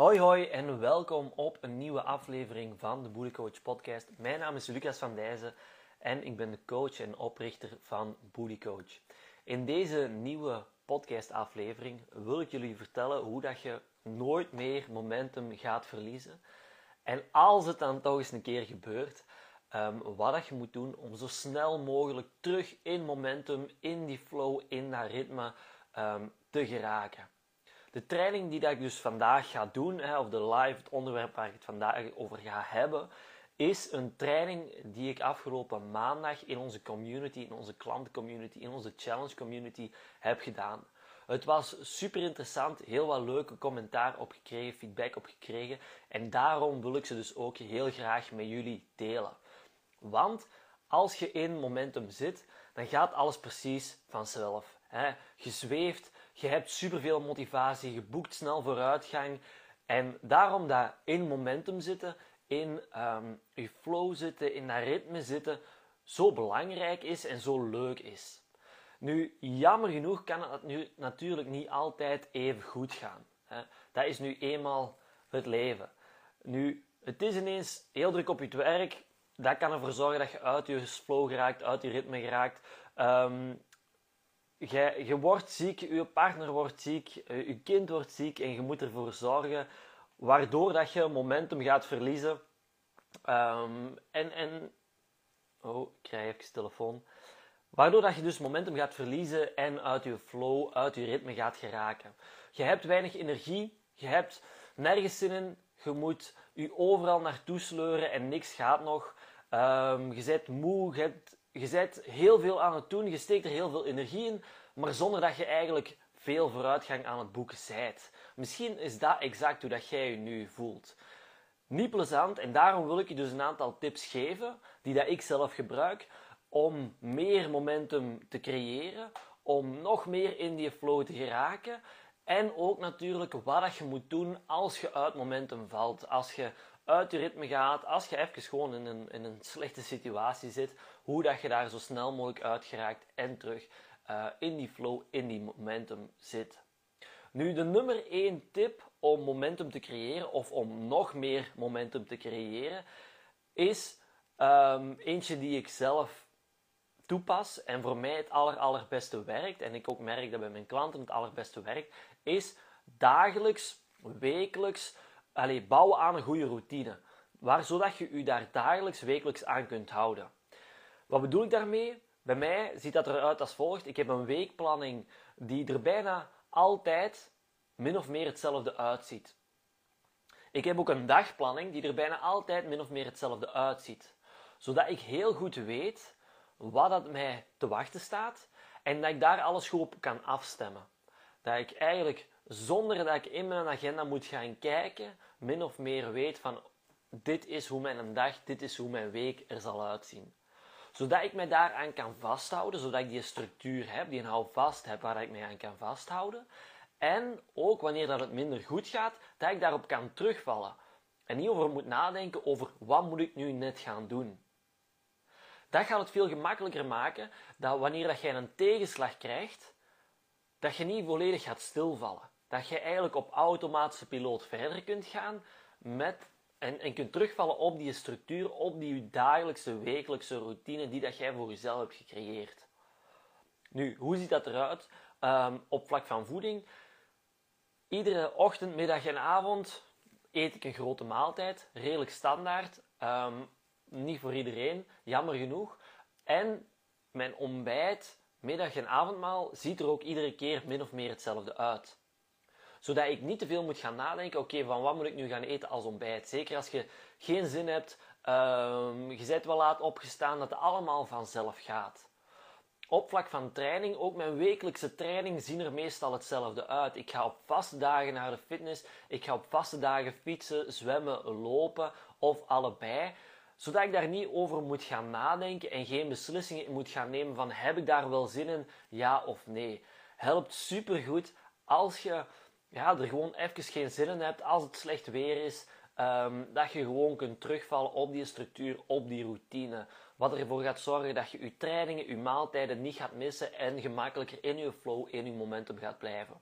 Hoi hoi en welkom op een nieuwe aflevering van de Booty Coach podcast. Mijn naam is Lucas van Dijzen en ik ben de coach en oprichter van Booty Coach. In deze nieuwe podcast aflevering wil ik jullie vertellen hoe dat je nooit meer momentum gaat verliezen. En als het dan toch eens een keer gebeurt, um, wat dat je moet doen om zo snel mogelijk terug in momentum, in die flow, in dat ritme um, te geraken. De training die dat ik dus vandaag ga doen, hè, of de live, het onderwerp waar ik het vandaag over ga hebben, is een training die ik afgelopen maandag in onze community, in onze klantencommunity, in onze challenge community heb gedaan. Het was super interessant, heel wat leuke commentaar op gekregen, feedback op gekregen en daarom wil ik ze dus ook heel graag met jullie delen. Want als je in momentum zit, dan gaat alles precies vanzelf. Hè. Je zweeft, je hebt superveel motivatie, je boekt snel vooruitgang. En daarom dat in momentum zitten, in um, je flow zitten, in dat ritme zitten, zo belangrijk is en zo leuk is. Nu, jammer genoeg kan het nu natuurlijk niet altijd even goed gaan. Hè. Dat is nu eenmaal het leven. Nu, het is ineens heel druk op je werk. Dat kan ervoor zorgen dat je uit je flow geraakt, uit je ritme geraakt. Um, je, je wordt ziek, je partner wordt ziek, eh, je kind wordt ziek en je moet ervoor zorgen waardoor dat je momentum gaat verliezen. Um, en, en, oh, ik krijg even telefoon. Waardoor dat je dus momentum gaat verliezen en uit je flow, uit je ritme gaat geraken. Je hebt weinig energie, je hebt nergens zin in, je moet je overal naartoe sleuren en niks gaat nog. Um, je bent moe, je hebt je bent heel veel aan het doen, je steekt er heel veel energie in, maar zonder dat je eigenlijk veel vooruitgang aan het boeken zijt. Misschien is dat exact hoe dat jij je nu voelt. Niet plezant en daarom wil ik je dus een aantal tips geven die dat ik zelf gebruik om meer momentum te creëren, om nog meer in die flow te geraken en ook natuurlijk wat dat je moet doen als je uit momentum valt. Als je uit je ritme gaat, als je even gewoon in een, in een slechte situatie zit, hoe dat je daar zo snel mogelijk uit geraakt en terug uh, in die flow, in die momentum zit. Nu, de nummer 1 tip om momentum te creëren of om nog meer momentum te creëren, is um, eentje die ik zelf toepas en voor mij het aller, allerbeste werkt, en ik ook merk dat bij mijn klanten het allerbeste werkt, is dagelijks, wekelijks, allez, bouwen aan een goede routine. Waar, zodat je je daar dagelijks, wekelijks aan kunt houden. Wat bedoel ik daarmee? Bij mij ziet dat eruit als volgt. Ik heb een weekplanning die er bijna altijd min of meer hetzelfde uitziet. Ik heb ook een dagplanning die er bijna altijd min of meer hetzelfde uitziet. Zodat ik heel goed weet wat dat mij te wachten staat en dat ik daar alles goed op kan afstemmen. Dat ik eigenlijk zonder dat ik in mijn agenda moet gaan kijken, min of meer weet van dit is hoe mijn dag, dit is hoe mijn week er zal uitzien. Zodat ik mij daaraan kan vasthouden, zodat ik die structuur heb, die een houvast heb waar ik mij aan kan vasthouden. En ook wanneer dat het minder goed gaat, dat ik daarop kan terugvallen. En niet over moet nadenken over wat moet ik nu net gaan doen. Dat gaat het veel gemakkelijker maken dat wanneer dat jij een tegenslag krijgt, dat je niet volledig gaat stilvallen. Dat je eigenlijk op automatische piloot verder kunt gaan met, en, en kunt terugvallen op die structuur, op die dagelijkse, wekelijkse routine die dat jij voor jezelf hebt gecreëerd. Nu, hoe ziet dat eruit um, op vlak van voeding? Iedere ochtend, middag en avond eet ik een grote maaltijd, redelijk standaard. Um, niet voor iedereen, jammer genoeg. En mijn ontbijt, middag en avondmaal ziet er ook iedere keer min of meer hetzelfde uit. Zodat ik niet te veel moet gaan nadenken, oké, van wat moet ik nu gaan eten als ontbijt? Zeker als je geen zin hebt, um, je bent wel laat opgestaan, dat het allemaal vanzelf gaat. Op vlak van training, ook mijn wekelijkse training zien er meestal hetzelfde uit. Ik ga op vaste dagen naar de fitness, ik ga op vaste dagen fietsen, zwemmen, lopen of allebei zodat ik daar niet over moet gaan nadenken en geen beslissingen moet gaan nemen van heb ik daar wel zin in, ja of nee. Helpt supergoed als je ja, er gewoon even geen zin in hebt, als het slecht weer is, um, dat je gewoon kunt terugvallen op die structuur, op die routine. Wat ervoor gaat zorgen dat je je trainingen, je maaltijden niet gaat missen en gemakkelijker in je flow, in je momentum gaat blijven.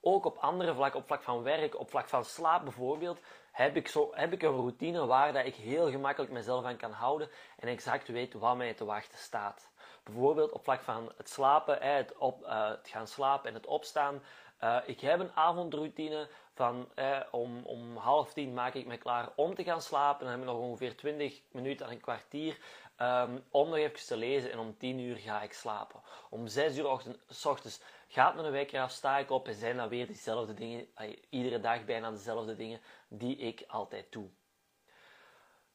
Ook op andere vlakken, op vlak van werk, op vlak van slaap bijvoorbeeld, heb ik, zo, heb ik een routine waar dat ik heel gemakkelijk mezelf aan kan houden en exact weet wat mij te wachten staat. Bijvoorbeeld op vlak van het slapen, het, op, uh, het gaan slapen en het opstaan. Uh, ik heb een avondroutine van eh, om, om half tien maak ik me klaar om te gaan slapen. Dan heb ik nog ongeveer 20 minuten aan een kwartier um, om nog even te lezen. En om 10 uur ga ik slapen. Om 6 uur ochtend, s ochtends gaat mijn wekker af, sta ik op en zijn dan weer diezelfde dingen. iedere dag bijna dezelfde dingen die ik altijd doe.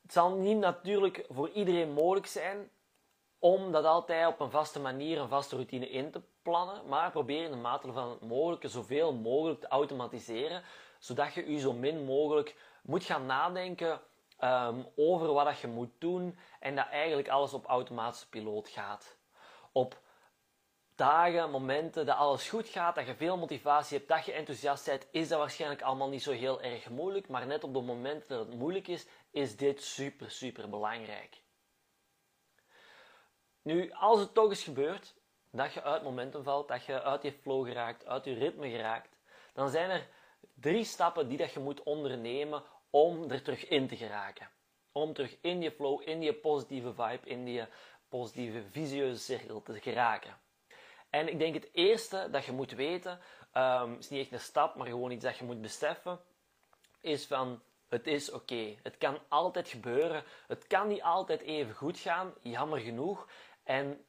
Het zal niet natuurlijk voor iedereen mogelijk zijn om dat altijd op een vaste manier, een vaste routine in te plannen, maar probeer in de mate van het mogelijke zoveel mogelijk te automatiseren, zodat je je zo min mogelijk moet gaan nadenken um, over wat dat je moet doen en dat eigenlijk alles op automatische piloot gaat. Op dagen, momenten dat alles goed gaat, dat je veel motivatie hebt, dat je enthousiast bent, is dat waarschijnlijk allemaal niet zo heel erg moeilijk. Maar net op de momenten dat het moeilijk is, is dit super, super belangrijk. Nu, als het toch eens gebeurt dat je uit momentum valt, dat je uit je flow geraakt, uit je ritme geraakt, dan zijn er drie stappen die dat je moet ondernemen om er terug in te geraken. Om terug in je flow, in die positieve vibe, in die positieve visieuze cirkel te geraken. En ik denk het eerste dat je moet weten, um, is niet echt een stap, maar gewoon iets dat je moet beseffen, is van het is oké. Het kan altijd gebeuren. Het kan niet altijd even goed gaan, jammer genoeg. En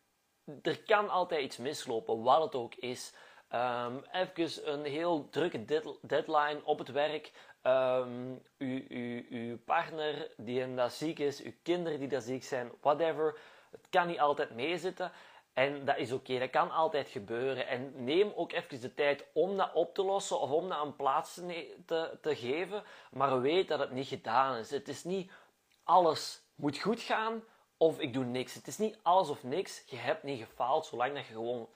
er kan altijd iets mislopen, wat het ook is. Um, even een heel drukke deadline op het werk. Um, uw, uw, partner die dat ziek is, uw kinderen die dat ziek zijn, whatever. Het kan niet altijd meezitten. En dat is oké, dat kan altijd gebeuren. En neem ook even de tijd om dat op te lossen of om dat een plaats te, te geven. Maar weet dat het niet gedaan is. Het is niet alles moet goed gaan of ik doe niks. Het is niet alles of niks. Je hebt niet gefaald zolang dat je gewoon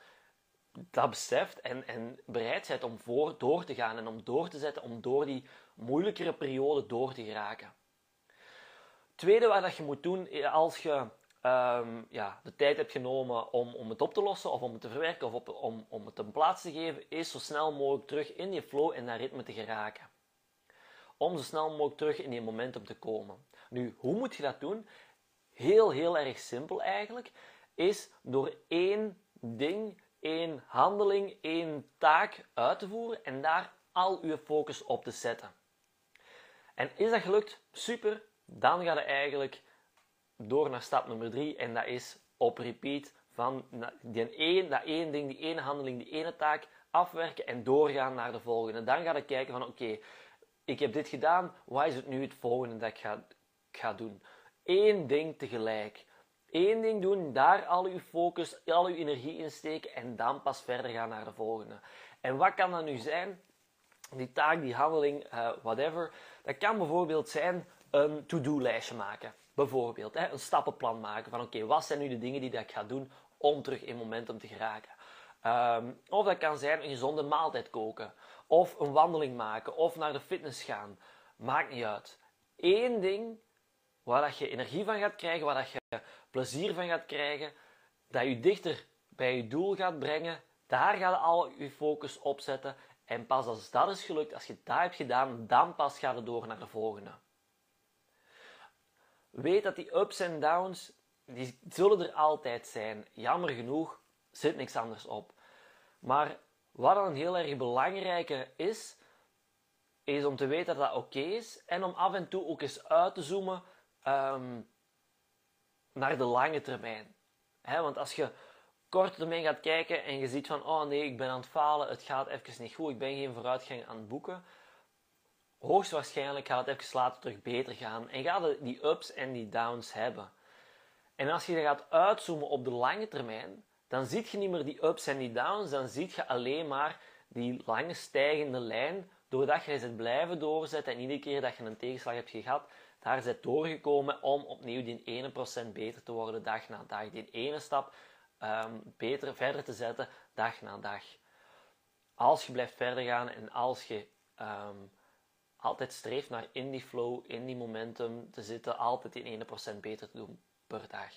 dat beseft en, en bereid bent om voor door te gaan en om door te zetten, om door die moeilijkere periode door te geraken. Tweede wat dat je moet doen eh, als je um, ja, de tijd hebt genomen om, om het op te lossen of om het te verwerken of op, om, om het een plaats te geven, is zo snel mogelijk terug in die flow en dat ritme te geraken. Om zo snel mogelijk terug in die momentum te komen. Nu, hoe moet je dat doen? Heel, heel erg simpel eigenlijk. Is door één ding, één handeling, één taak uit te voeren en daar al je focus op te zetten. En is dat gelukt? Super. Dan ga je eigenlijk door naar stap nummer drie en dat is op repeat van die één, dat één ding, die ene handeling, die ene taak afwerken en doorgaan naar de volgende. Dan ga je kijken van oké, ik heb dit gedaan, wat is het nu het volgende dat ik ga, ga doen? Eén ding tegelijk. Eén ding doen, daar al uw focus, al uw energie in steken en dan pas verder gaan naar de volgende. En wat kan dat nu zijn? Die taak, die handeling, uh, whatever. Dat kan bijvoorbeeld zijn een to-do-lijstje maken. Bijvoorbeeld hè, een stappenplan maken van oké, wat zijn nu de dingen die dat ik ga doen om terug in momentum te geraken. Um, of dat kan zijn een gezonde maaltijd koken, of een wandeling maken, of naar de fitness gaan. Maakt niet uit. Eén ding waar dat je energie van gaat krijgen, waar dat je plezier van gaat krijgen, dat je dichter bij je doel gaat brengen, daar ga je al je focus op zetten. En pas als dat is gelukt, als je dat hebt gedaan, dan pas ga je door naar de volgende. Weet dat die ups en downs, die zullen er altijd zijn. Jammer genoeg zit niks anders op. Maar wat dan heel erg belangrijke is, is om te weten dat dat oké is en om af en toe ook eens uit te zoomen um, naar de lange termijn. Want als je korte termijn gaat kijken en je ziet van, oh nee, ik ben aan het falen, het gaat even niet goed, ik ben geen vooruitgang aan het boeken, hoogstwaarschijnlijk gaat het even later terug beter gaan en gaat die ups en die downs hebben. En als je gaat uitzoomen op de lange termijn, dan zie je niet meer die ups en die downs, dan zie je alleen maar die lange stijgende lijn, doordat je het blijven doorzetten en iedere keer dat je een tegenslag hebt gehad, daar zit doorgekomen om opnieuw die 1% beter te worden dag na dag. Die ene stap um, beter verder te zetten dag na dag. Als je blijft verder gaan en als je um, altijd streeft naar in die flow, in die momentum te zitten, altijd die 1% beter te doen per dag.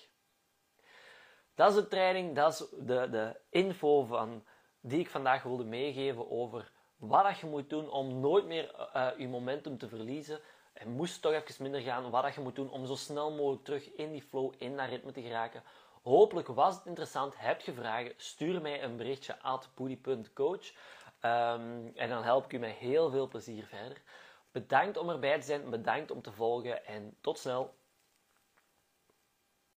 Dat is de training, dat is de, de info van, die ik vandaag wilde meegeven over wat je moet doen om nooit meer uh, je momentum te verliezen. En moest toch even minder gaan, wat je moet doen om zo snel mogelijk terug in die flow, in dat ritme te geraken. Hopelijk was het interessant. Heb je vragen? Stuur mij een berichtje at boody.coach. Um, en dan help ik u met heel veel plezier verder. Bedankt om erbij te zijn, bedankt om te volgen en tot snel.